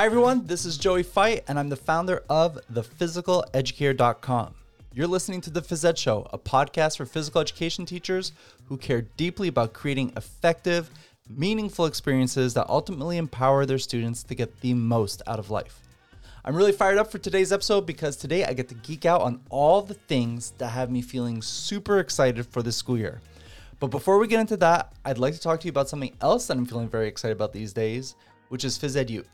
Hi, everyone. This is Joey Feith, and I'm the founder of thephysicaleducator.com. You're listening to The Phys Ed Show, a podcast for physical education teachers who care deeply about creating effective, meaningful experiences that ultimately empower their students to get the most out of life. I'm really fired up for today's episode because today I get to geek out on all the things that have me feeling super excited for this school year. But before we get into that, I'd like to talk to you about something else that I'm feeling very excited about these days, which is Phys PhysEdu.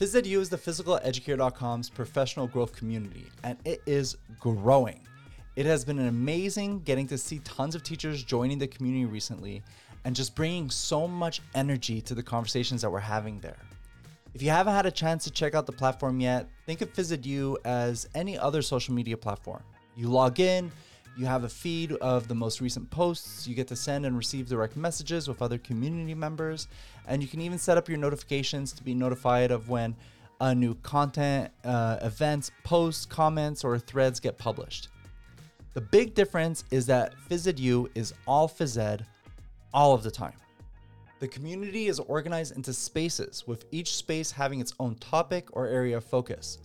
PhysEdu is the physicaleducator.com's professional growth community, and it is growing. It has been amazing getting to see tons of teachers joining the community recently and just bringing so much energy to the conversations that we're having there. If you haven't had a chance to check out the platform yet, think of PhysEdu as any other social media platform. You log in, you have a feed of the most recent posts. You get to send and receive direct messages with other community members. And you can even set up your notifications to be notified of when a new content, uh, events, posts, comments, or threads get published. The big difference is that PhysEdu is all phys ed all of the time. The community is organized into spaces, with each space having its own topic or area of focus.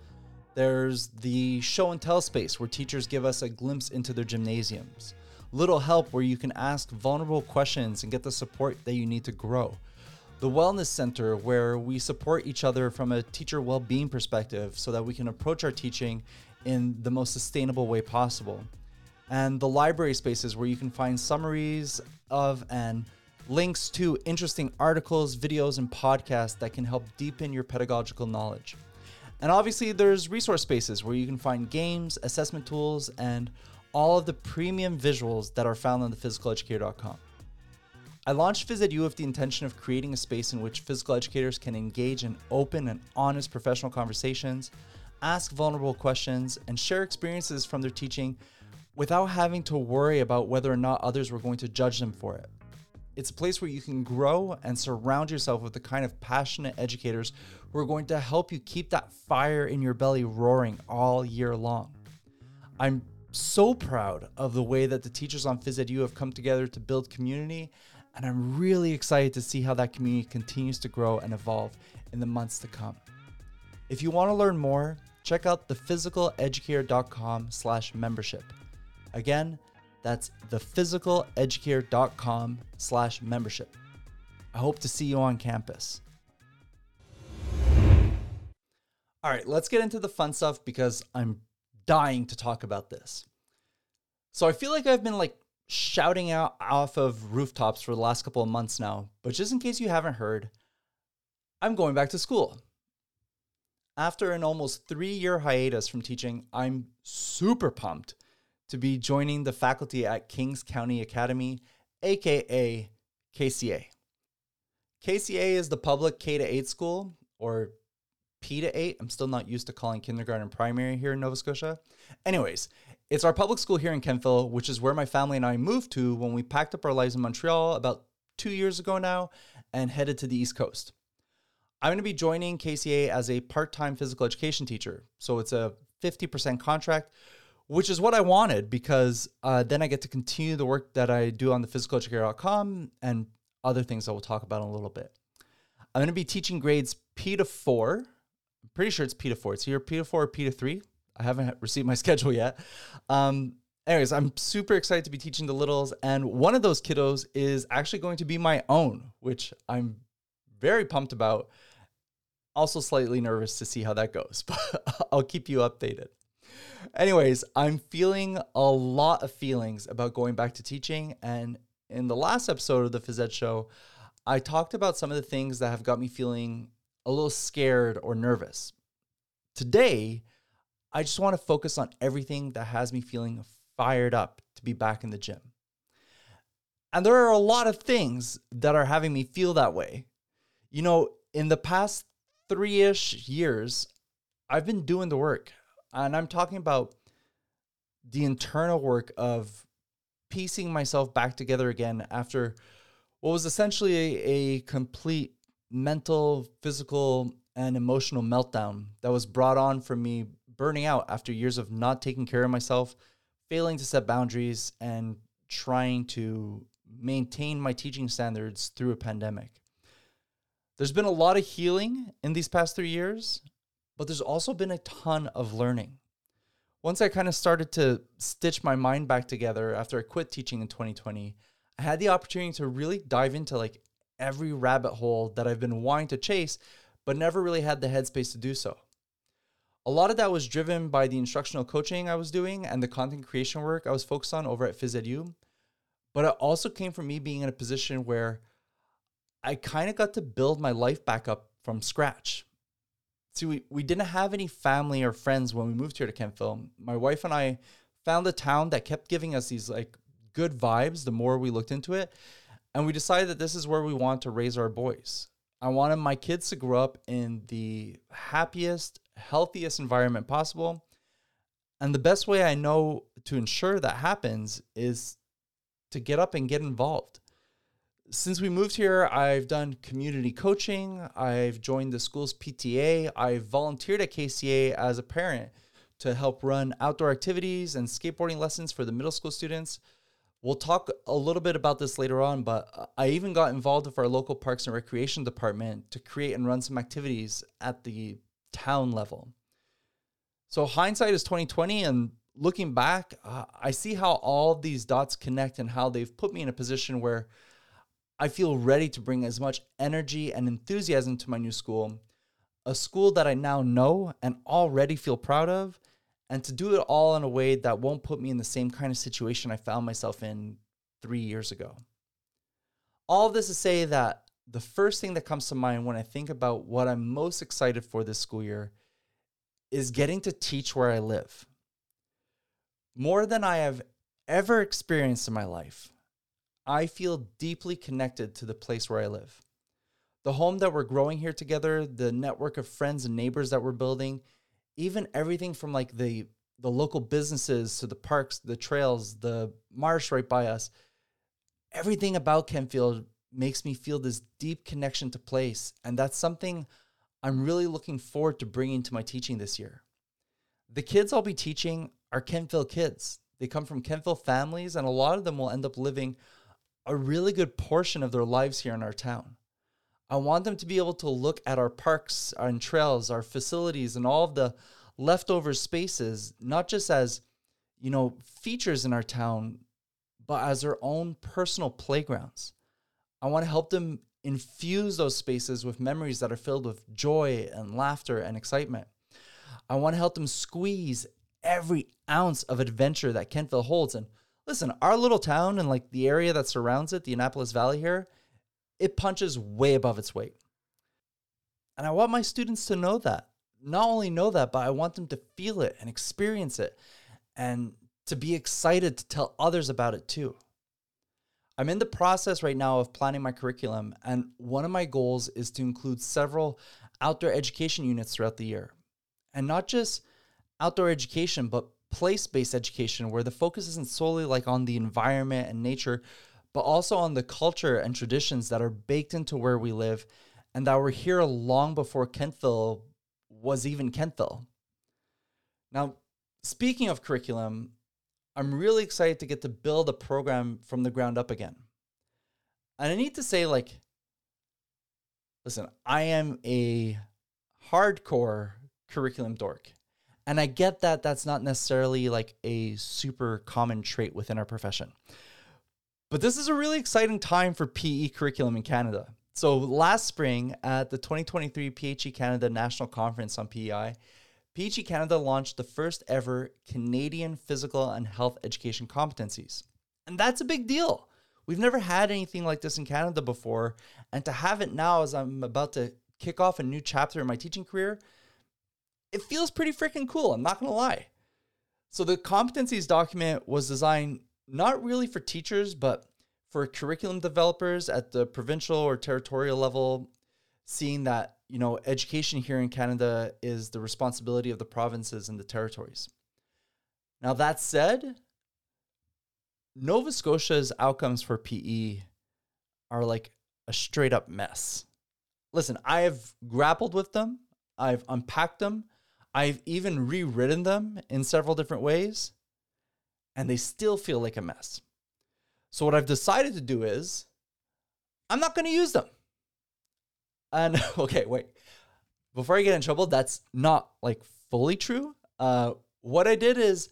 There's the show and tell space where teachers give us a glimpse into their gymnasiums. Little help where you can ask vulnerable questions and get the support that you need to grow. The Wellness Center where we support each other from a teacher well being perspective so that we can approach our teaching in the most sustainable way possible. And the library spaces where you can find summaries of and links to interesting articles, videos, and podcasts that can help deepen your pedagogical knowledge. And obviously, there's resource spaces where you can find games, assessment tools, and all of the premium visuals that are found on the physicaleducator.com. I launched PhysEdu with the intention of creating a space in which physical educators can engage in open and honest professional conversations, ask vulnerable questions, and share experiences from their teaching without having to worry about whether or not others were going to judge them for it. It's a place where you can grow and surround yourself with the kind of passionate educators who are going to help you keep that fire in your belly roaring all year long. I'm so proud of the way that the teachers on PhysEdu have come together to build community, and I'm really excited to see how that community continues to grow and evolve in the months to come. If you want to learn more, check out thephysicaleducator.com slash membership. Again, that's thephysicaleducator.com slash membership. I hope to see you on campus. All right, let's get into the fun stuff because I'm dying to talk about this. So I feel like I've been like shouting out off of rooftops for the last couple of months now, but just in case you haven't heard, I'm going back to school. After an almost three year hiatus from teaching, I'm super pumped to be joining the faculty at Kings County Academy, aka KCA. KCA is the public K to 8 school, or P to 8. I'm still not used to calling kindergarten primary here in Nova Scotia. Anyways, it's our public school here in Kentville, which is where my family and I moved to when we packed up our lives in Montreal about two years ago now and headed to the East Coast. I'm going to be joining KCA as a part time physical education teacher. So it's a 50% contract, which is what I wanted because uh, then I get to continue the work that I do on the physicaleducator.com and other things that we'll talk about in a little bit. I'm going to be teaching grades P to four. I'm pretty sure it's P to four. It's either P to four or P to three. I haven't received my schedule yet. Um, anyways, I'm super excited to be teaching the littles, and one of those kiddos is actually going to be my own, which I'm very pumped about. Also, slightly nervous to see how that goes, but I'll keep you updated. Anyways, I'm feeling a lot of feelings about going back to teaching. And in the last episode of the Phys Ed Show, I talked about some of the things that have got me feeling a little scared or nervous. Today, I just want to focus on everything that has me feeling fired up to be back in the gym. And there are a lot of things that are having me feel that way. You know, in the past three ish years, I've been doing the work. And I'm talking about the internal work of piecing myself back together again after what was essentially a, a complete mental, physical, and emotional meltdown that was brought on from me burning out after years of not taking care of myself, failing to set boundaries, and trying to maintain my teaching standards through a pandemic. There's been a lot of healing in these past three years, but there's also been a ton of learning. Once I kind of started to stitch my mind back together after I quit teaching in 2020, I had the opportunity to really dive into like every rabbit hole that I've been wanting to chase, but never really had the headspace to do so. A lot of that was driven by the instructional coaching I was doing and the content creation work I was focused on over at PhysEdu. But it also came from me being in a position where I kind of got to build my life back up from scratch. See, we, we didn't have any family or friends when we moved here to Kentville. My wife and I found a town that kept giving us these like good vibes the more we looked into it. And we decided that this is where we want to raise our boys. I wanted my kids to grow up in the happiest, healthiest environment possible. And the best way I know to ensure that happens is to get up and get involved since we moved here, I've done community coaching. I've joined the school's PTA. I've volunteered at KCA as a parent to help run outdoor activities and skateboarding lessons for the middle school students. We'll talk a little bit about this later on, but I even got involved with our local parks and recreation department to create and run some activities at the town level. So hindsight is 2020 and looking back, uh, I see how all these dots connect and how they've put me in a position where I feel ready to bring as much energy and enthusiasm to my new school, a school that I now know and already feel proud of, and to do it all in a way that won't put me in the same kind of situation I found myself in three years ago. All this to say that the first thing that comes to mind when I think about what I'm most excited for this school year is getting to teach where I live. More than I have ever experienced in my life, I feel deeply connected to the place where I live. The home that we're growing here together, the network of friends and neighbors that we're building, even everything from like the the local businesses to the parks, the trails, the marsh right by us. Everything about Kentville makes me feel this deep connection to place, and that's something I'm really looking forward to bringing to my teaching this year. The kids I'll be teaching are Kentville kids. They come from Kentville families, and a lot of them will end up living a really good portion of their lives here in our town. I want them to be able to look at our parks and trails, our facilities, and all of the leftover spaces, not just as, you know, features in our town, but as their own personal playgrounds. I want to help them infuse those spaces with memories that are filled with joy and laughter and excitement. I want to help them squeeze every ounce of adventure that Kentville holds. And listen, our little town and like the area that surrounds it, the Annapolis Valley here, it punches way above its weight. And I want my students to know that. Not only know that, but I want them to feel it and experience it and to be excited to tell others about it too. I'm in the process right now of planning my curriculum, and one of my goals is to include several outdoor education units throughout the year. And not just outdoor education, but place based education where the focus isn't solely like on the environment and nature, but also on the culture and traditions that are baked into where we live and that were here long before Kentville was even Kentville. Now, speaking of curriculum, I'm really excited to get to build a program from the ground up again. And I need to say, like, listen, I am a hardcore curriculum dork. And I get that that's not necessarily like a super common trait within our profession. But this is a really exciting time for PE curriculum in Canada. So last spring at the 2023 PHE Canada National Conference on PEI, PHE Canada launched the first ever Canadian physical and health education competencies. And that's a big deal. We've never had anything like this in Canada before. And to have it now as I'm about to kick off a new chapter in my teaching career it feels pretty freaking cool. I'm not going to lie. So the competencies document was designed not really for teachers, but for curriculum developers at the provincial or territorial level, seeing that, you know, education here in Canada is the responsibility of the provinces and the territories. Now, that said, Nova Scotia's outcomes for PE are like a straight up mess. Listen, I have grappled with them, I've unpacked them, I've even rewritten them in several different ways, and they still feel like a mess. So, what I've decided to do is I'm not going to use them. And okay, wait. Before I get in trouble, that's not like fully true. Uh, what I did is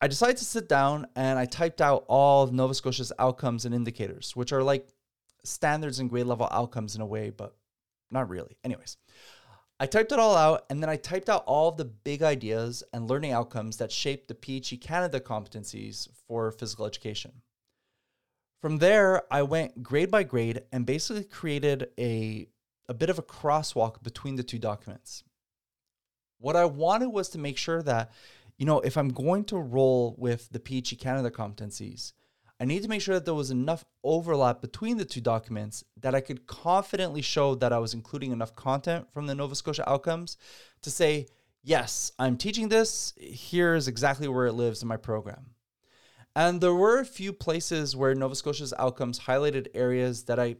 I decided to sit down and I typed out all of Nova Scotia's outcomes and indicators, which are like standards and grade level outcomes in a way, but not really. Anyways, I typed it all out and then I typed out all of the big ideas and learning outcomes that shaped the PHE Canada competencies for physical education. From there, I went grade by grade and basically created a, a bit of a crosswalk between the two documents. What I wanted was to make sure that, you know, if I'm going to roll with the PHE Canada competencies, I need to make sure that there was enough overlap between the two documents that I could confidently show that I was including enough content from the Nova Scotia outcomes to say, yes, I'm teaching this. Here's exactly where it lives in my program. And there were a few places where Nova Scotia's outcomes highlighted areas that I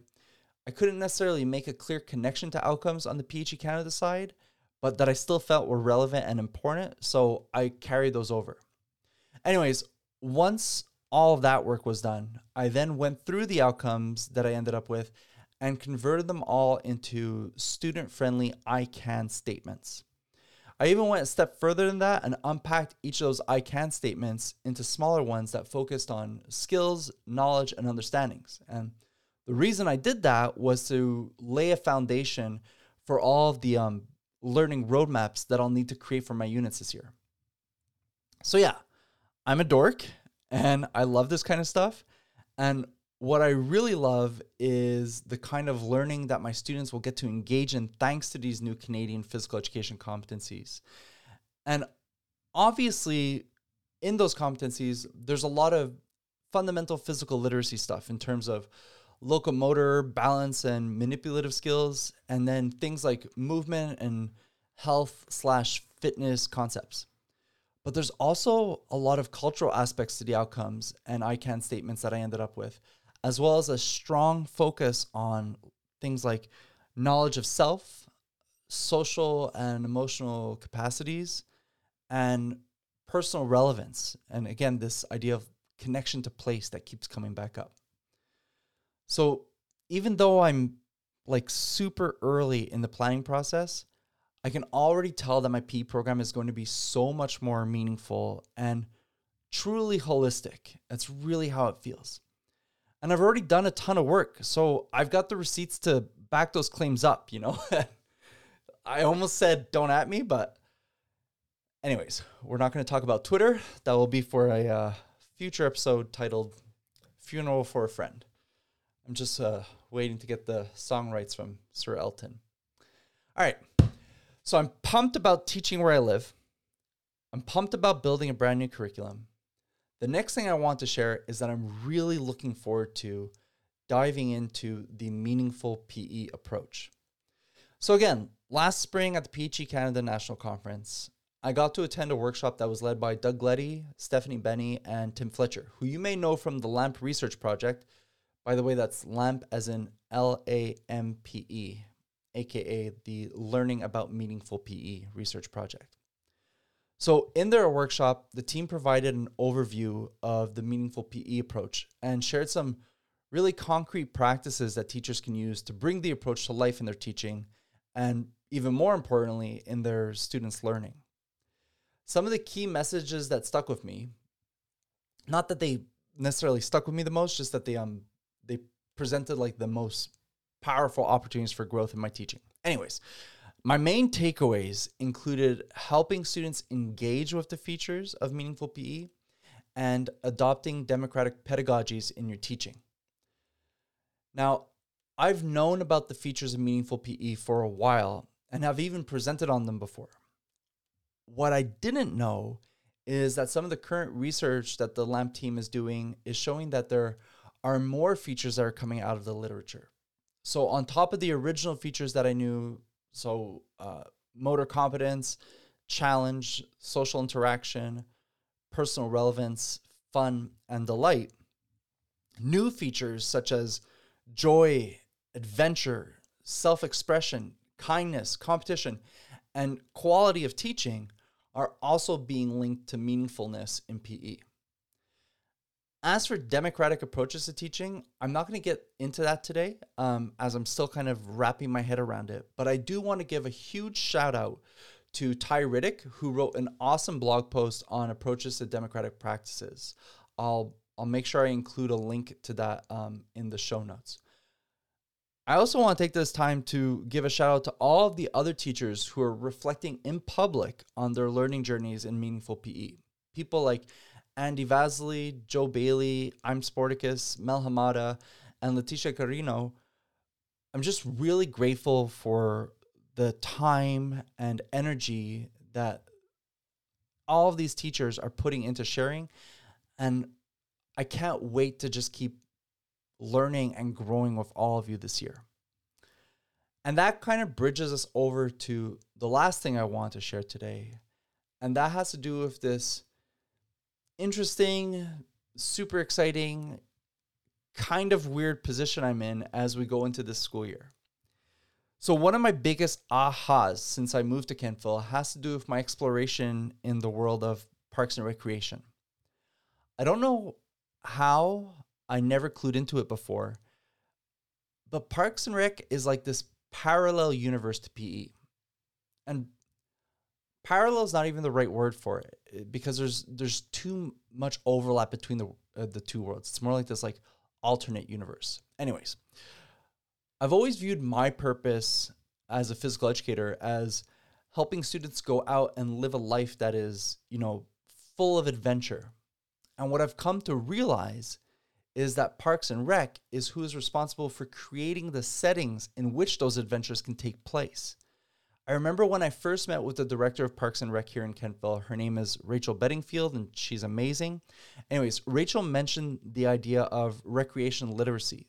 I couldn't necessarily make a clear connection to outcomes on the PHE Canada side, but that I still felt were relevant and important. So I carried those over. Anyways, once all of that work was done, I then went through the outcomes that I ended up with and converted them all into student friendly I can statements. I even went a step further than that and unpacked each of those I can statements into smaller ones that focused on skills, knowledge, and understandings. And the reason I did that was to lay a foundation for all of the um, learning roadmaps that I'll need to create for my units this year. So, yeah, I'm a dork and I love this kind of stuff. And what I really love is the kind of learning that my students will get to engage in thanks to these new Canadian physical education competencies. And obviously, in those competencies, there's a lot of fundamental physical literacy stuff in terms of locomotor, balance, and manipulative skills, and then things like movement and health slash fitness concepts. But there's also a lot of cultural aspects to the outcomes and I can statements that I ended up with as well as a strong focus on things like knowledge of self, social and emotional capacities, and personal relevance. And again, this idea of connection to place that keeps coming back up. So even though I'm like super early in the planning process, I can already tell that my P program is going to be so much more meaningful and truly holistic. That's really how it feels and I've already done a ton of work. So I've got the receipts to back those claims up, you know? I almost said don't at me, but anyways, we're not going to talk about Twitter. That will be for a uh, future episode titled Funeral for a Friend. I'm just uh, waiting to get the song rights from Sir Elton. All right. So I'm pumped about teaching where I live. I'm pumped about building a brand new curriculum. The next thing I want to share is that I'm really looking forward to diving into the meaningful PE approach. So, again, last spring at the PHE Canada National Conference, I got to attend a workshop that was led by Doug Gleddie, Stephanie Beni, and Tim Fletcher, who you may know from the LAMP Research Project. By the way, that's LAMP as in L A M P E, aka the Learning About Meaningful PE Research Project. So, in their workshop, the team provided an overview of the meaningful PE approach and shared some really concrete practices that teachers can use to bring the approach to life in their teaching and, even more importantly, in their students' learning. Some of the key messages that stuck with me, not that they necessarily stuck with me the most, just that they um they presented like the most powerful opportunities for growth in my teaching. Anyways, my main takeaways included helping students engage with the features of meaningful PE and adopting democratic pedagogies in your teaching. Now, I've known about the features of meaningful PE for a while and have even presented on them before. What I didn't know is that some of the current research that the LAMP team is doing is showing that there are more features that are coming out of the literature. So, on top of the original features that I knew so, uh, motor competence, challenge, social interaction, personal relevance, fun, and delight. New features such as joy, adventure, self expression, kindness, competition, and quality of teaching are also being linked to meaningfulness in PE. As for democratic approaches to teaching, I'm not going to get into that today um, as I'm still kind of wrapping my head around it. But I do want to give a huge shout out to Ty Riddick, who wrote an awesome blog post on approaches to democratic practices. I'll I'll make sure I include a link to that um, in the show notes. I also want to take this time to give a shout out to all of the other teachers who are reflecting in public on their learning journeys in meaningful PE. People like Andy Vasily, Joe Bailey, I'm Sporticus, Mel Hamada, and Leticia Carino. I'm just really grateful for the time and energy that all of these teachers are putting into sharing. And I can't wait to just keep learning and growing with all of you this year. And that kind of bridges us over to the last thing I want to share today. And that has to do with this interesting, super exciting, kind of weird position I'm in as we go into this school year. So, one of my biggest ahas since I moved to Kentville has to do with my exploration in the world of parks and recreation. I don't know how I never clued into it before, but Parks and Rec is like this parallel universe to PE. And parallel is not even the right word for it because there's there's too much overlap between the uh, the two worlds. It's more like this like alternate universe. Anyways, I've always viewed my purpose as a physical educator as helping students go out and live a life that is, you know, full of adventure. And what I've come to realize is that Parks and Rec is who is responsible for creating the settings in which those adventures can take place. I remember when I first met with the director of Parks and Rec here in Kentville. Her name is Rachel Bedingfield, and she's amazing. Anyways, Rachel mentioned the idea of recreation literacy.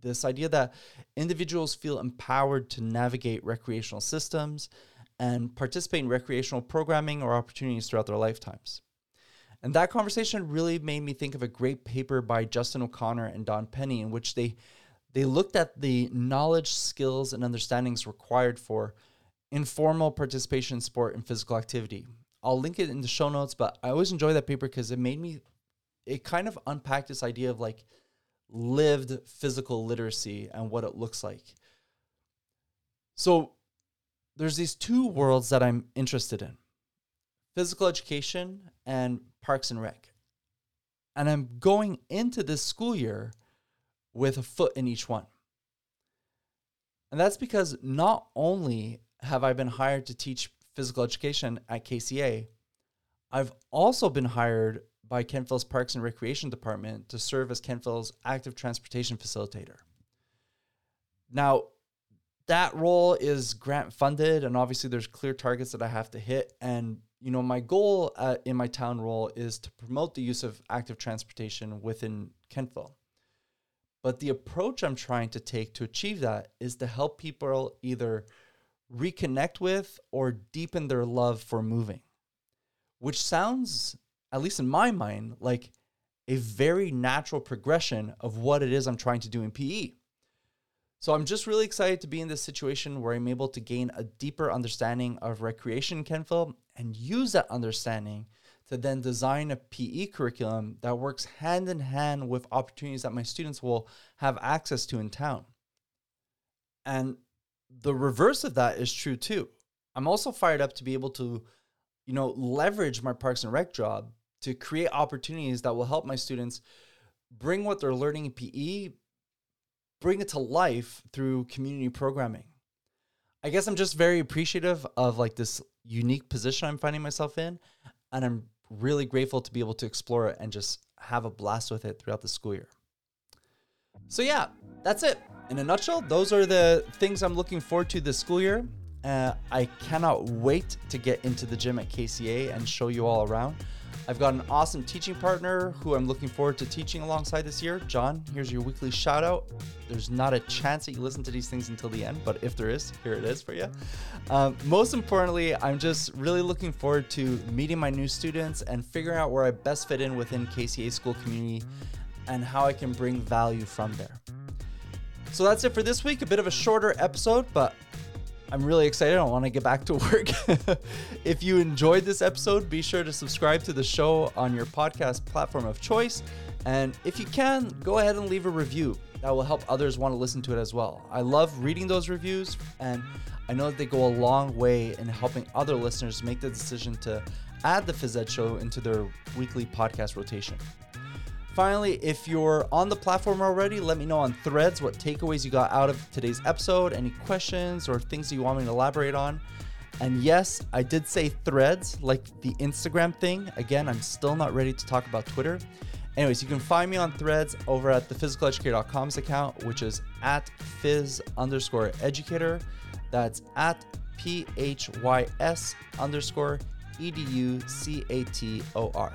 This idea that individuals feel empowered to navigate recreational systems and participate in recreational programming or opportunities throughout their lifetimes. And that conversation really made me think of a great paper by Justen O'Connor and Dawn Penney, in which they they looked at the knowledge, skills, and understandings required for informal participation in sport and physical activity. I'll link it in the show notes, but I always enjoy that paper because it made me, it kind of unpacked this idea of like lived physical literacy and what it looks like. So there's these two worlds that I'm interested in physical education and parks and rec. And I'm going into this school year with a foot in each one. And that's because not only have I been hired to teach physical education at KCA, I've also been hired by Kentville's Parks and Recreation Department to serve as Kentville's active transportation facilitator. Now, that role is grant funded, and obviously there's clear targets that I have to hit. And you know, my goal at, in my town role is to promote the use of active transportation within Kentville. But the approach I'm trying to take to achieve that is to help people either reconnect with or deepen their love for moving, which sounds, at least in my mind, like a very natural progression of what it is I'm trying to do in PE. So I'm just really excited to be in this situation where I'm able to gain a deeper understanding of recreation Kentville and use that understanding to then design a PE curriculum that works hand in hand with opportunities that my students will have access to in town. And the reverse of that is true too. I'm also fired up to be able to, you know, leverage my Parks and Rec job to create opportunities that will help my students bring what they're learning in PE, bring it to life through community programming. I guess I'm just very appreciative of like this unique position I'm finding myself in, and I'm really grateful to be able to explore it and just have a blast with it throughout the school year. So yeah, that's it. In a nutshell, those are the things I'm looking forward to this school year. Uh, I cannot wait to get into the gym at KCA and show you all around. I've got an awesome teaching partner who I'm looking forward to teaching alongside this year. John, here's your weekly shout out. There's not a chance that you listen to these things until the end, but if there is, here it is for you. Um, most importantly, I'm just really looking forward to meeting my new students and figuring out where I best fit in within KCA school community and how I can bring value from there. So that's it for this week. A bit of a shorter episode, but I'm really excited. I want to get back to work. if you enjoyed this episode, be sure to subscribe to the show on your podcast platform of choice. And if you can, go ahead and leave a review. That will help others want to listen to it as well. I love reading those reviews, and I know that they go a long way in helping other listeners make the decision to add the Phys Ed show into their weekly podcast rotation. Finally, if you're on the platform already, let me know on threads what takeaways you got out of today's episode, any questions or things you want me to elaborate on. And yes, I did say threads, like the Instagram thing. Again, I'm still not ready to talk about Twitter. Anyways, you can find me on threads over at the physicaleducator.com's account, which is at phys underscore educator. That's at P H Y S underscore E D U C A T O R.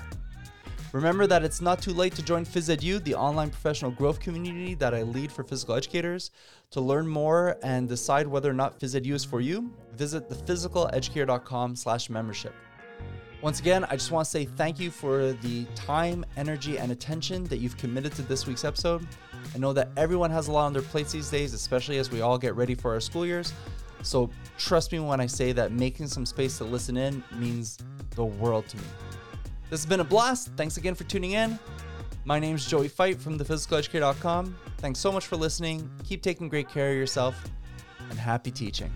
Remember that it's not too late to join PhysEdu, the online professional growth community that I lead for physical educators. To learn more and decide whether or not PhysEdu is for you, visit thephysicaleducator.com slash membership. Once again, I just want to say thank you for the time, energy, and attention that you've committed to this week's episode. I know that everyone has a lot on their plates these days, especially as we all get ready for our school years. So trust me when I say that making some space to listen in means the world to me. This has been a blast. Thanks again for tuning in. My name is Joey Feith from thephysicaleducator.com. Thanks so much for listening. Keep taking great care of yourself and happy teaching.